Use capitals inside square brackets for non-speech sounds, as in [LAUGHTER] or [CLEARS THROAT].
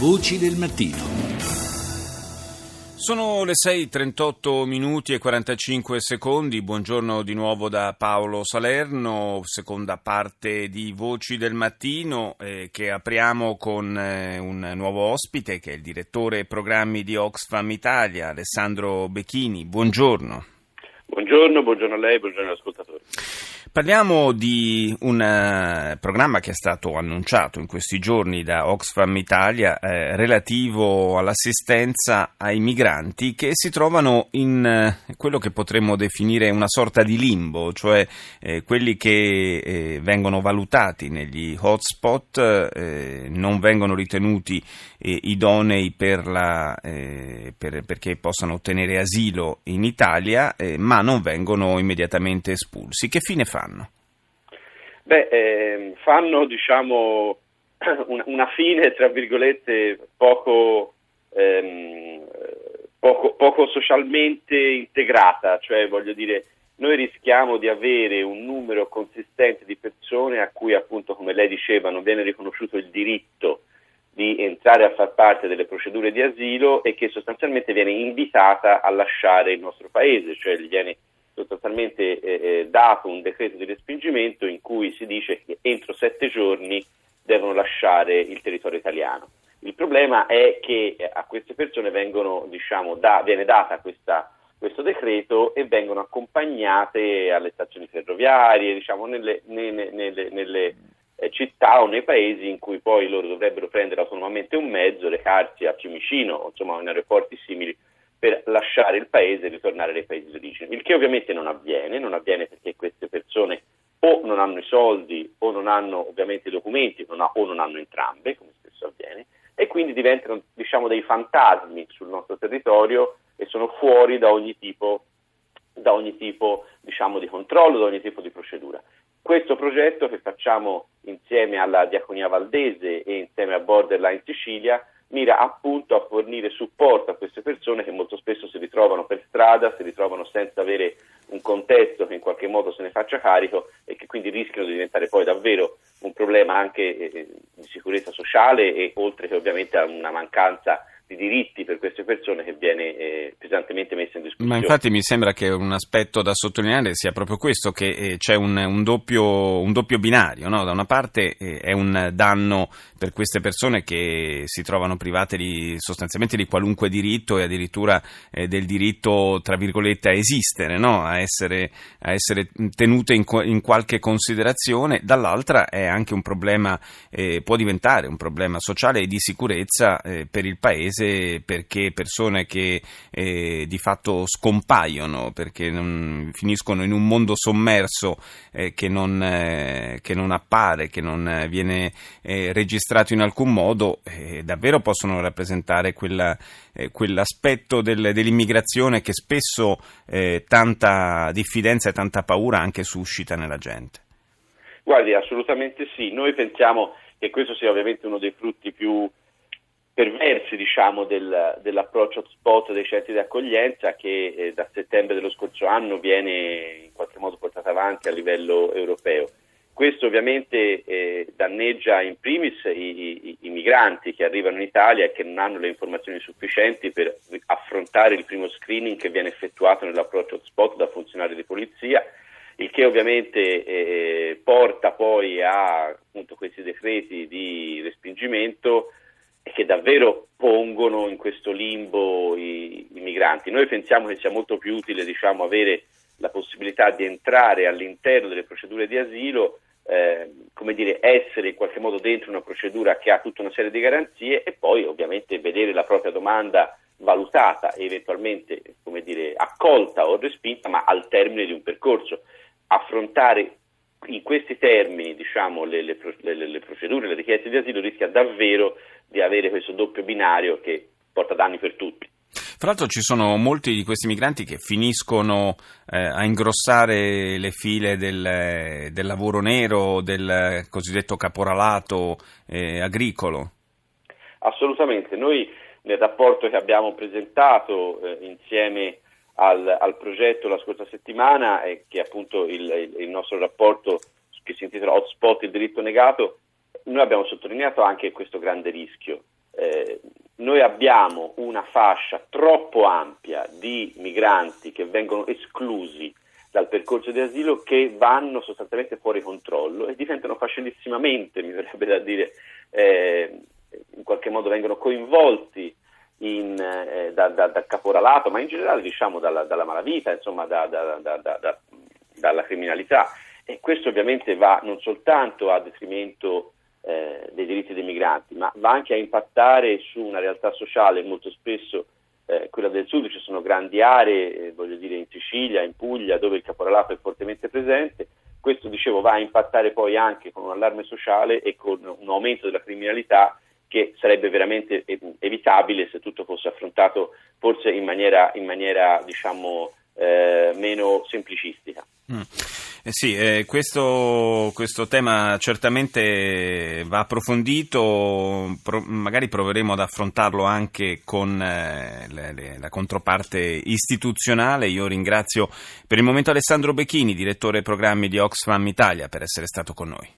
Voci del mattino. Sono le 6.38 minuti e 45 secondi, buongiorno di nuovo da Paolo Salerno, seconda parte di Voci del Mattino eh, che apriamo con eh, un nuovo ospite che è il direttore programmi di Oxfam Italia, Alessandro Becchini, buongiorno. Buongiorno, buongiorno a lei, buongiorno agli ascoltatori. Parliamo di un uh, programma che è stato annunciato in questi giorni da Oxfam Italia eh, relativo all'assistenza ai migranti che si trovano in uh, quello che potremmo definire una sorta di limbo, cioè eh, quelli che eh, vengono valutati negli hotspot eh, non vengono ritenuti idonei per la, per, perché possano ottenere asilo in Italia, ma non vengono immediatamente espulsi. Che fine fa? Fanno? Beh, eh, fanno diciamo [CLEARS THROAT] una, fine, tra virgolette, poco, ehm, poco, poco socialmente integrata, cioè voglio dire, noi rischiamo di avere un numero consistente di persone a cui appunto, come lei diceva, non viene riconosciuto il diritto di entrare a far parte delle procedure di asilo e che sostanzialmente viene invitata a lasciare il nostro paese, cioè gli viene sostanzialmente eh, eh, dato un decreto di respingimento in cui si dice che entro sette giorni devono lasciare il territorio italiano. Il problema è che eh, a queste persone vengono, diciamo, da, viene data questa, questo decreto e vengono accompagnate alle stazioni ferroviarie, diciamo, nelle, nelle, nelle, nelle eh, città o nei paesi in cui poi loro dovrebbero prendere autonomamente un mezzo, recarsi a Fiumicino, insomma in aeroporti simili per lasciare il paese e ritornare nei paesi di origine, il che ovviamente non avviene, non avviene perché queste persone o non hanno i soldi o non hanno ovviamente i documenti non ha, o non hanno entrambe, come spesso avviene, e quindi diventano diciamo, dei fantasmi sul nostro territorio e sono fuori da ogni tipo, da ogni tipo diciamo, di controllo, da ogni tipo di procedura. Questo progetto che facciamo insieme alla Diaconia Valdese e insieme a Borderline Sicilia mira appunto a fornire supporto a queste persone che molto spesso si ritrovano per strada, si ritrovano senza avere un contesto che in qualche modo se ne faccia carico e che quindi rischiano di diventare poi davvero un problema anche eh, di sicurezza sociale e oltre che ovviamente a una mancanza di diritti per queste persone che viene eh, pesantemente messa in discussione. Ma infatti mi sembra che un aspetto da sottolineare sia proprio questo, che eh, c'è un, un, doppio, un, doppio, binario. No? Da una parte eh, è un danno per queste persone che si trovano private di, sostanzialmente di qualunque diritto e addirittura eh, del diritto, tra virgolette, a esistere, no? a, essere, a, essere, tenute in, in, qualche considerazione. Dall'altra è anche un problema, eh, può diventare un problema sociale e di sicurezza eh, per il Paese paese perché persone che eh, di fatto scompaiono, perché non, finiscono in un mondo sommerso eh, che, non, eh, che, non, appare, che non viene eh, registrato in alcun modo, eh, davvero possono rappresentare quella, eh, quell'aspetto del, dell'immigrazione che spesso tanta diffidenza e tanta paura anche suscita nella gente. Guardi, assolutamente sì. Noi pensiamo che questo sia ovviamente uno dei frutti più perversi diciamo, del, dell'approccio hotspot dei centri di accoglienza che eh, da settembre dello scorso anno viene in qualche modo portato avanti a livello europeo. Questo ovviamente eh, danneggia in primis i, i, i, migranti che arrivano in Italia e che non hanno le informazioni sufficienti per affrontare il primo screening che viene effettuato nell'approccio hotspot da funzionari di polizia, il che ovviamente eh, porta poi a appunto, questi decreti di respingimento che davvero pongono in questo limbo i, i, migranti. Noi pensiamo che sia molto più utile diciamo, avere la possibilità di entrare all'interno delle procedure di asilo, eh, come dire, essere in qualche modo dentro una procedura che ha tutta una serie di garanzie e poi ovviamente vedere la propria domanda valutata e eventualmente come dire, accolta o respinta, ma al termine di un percorso. Affrontare in questi termini diciamo, le, le, le, le procedure, le richieste di asilo rischia davvero di avere questo doppio binario che porta danni per tutti. Fra l'altro ci sono molti di questi migranti che finiscono eh, a ingrossare le file del, del, lavoro nero, del cosiddetto caporalato eh, agricolo. Assolutamente, noi nel rapporto che abbiamo presentato eh, insieme al, al, progetto la scorsa settimana, e che appunto il, il, nostro rapporto che si intitola Hotspot, il diritto negato, noi abbiamo sottolineato anche questo grande rischio. Eh, noi abbiamo una fascia troppo ampia di migranti che vengono esclusi dal percorso di asilo che vanno sostanzialmente fuori controllo e diventano facillissimamente, mi verrebbe da dire, eh, in qualche modo vengono coinvolti in, eh, da, da, dal caporalato, ma in generale diciamo dalla, dalla malavita, insomma da, dalla criminalità. E questo ovviamente va non soltanto a detrimento eh, dei diritti dei migranti, ma va anche a impattare su una realtà sociale molto spesso eh, quella del sud, ci sono grandi aree, eh, voglio dire in Sicilia, in Puglia, dove il caporalato è fortemente presente. Questo, dicevo, va a impattare poi anche con un allarme sociale e con un aumento della criminalità che sarebbe veramente evitabile se tutto fosse affrontato forse in maniera, in maniera diciamo, eh, meno semplicistica. Mm. Eh sì, eh, questo, questo, tema certamente va approfondito, pro, magari proveremo ad affrontarlo anche con eh, le, le, la controparte istituzionale. Io ringrazio per il momento Alessandro Becchini, direttore programmi di Oxfam Italia, per essere stato con noi.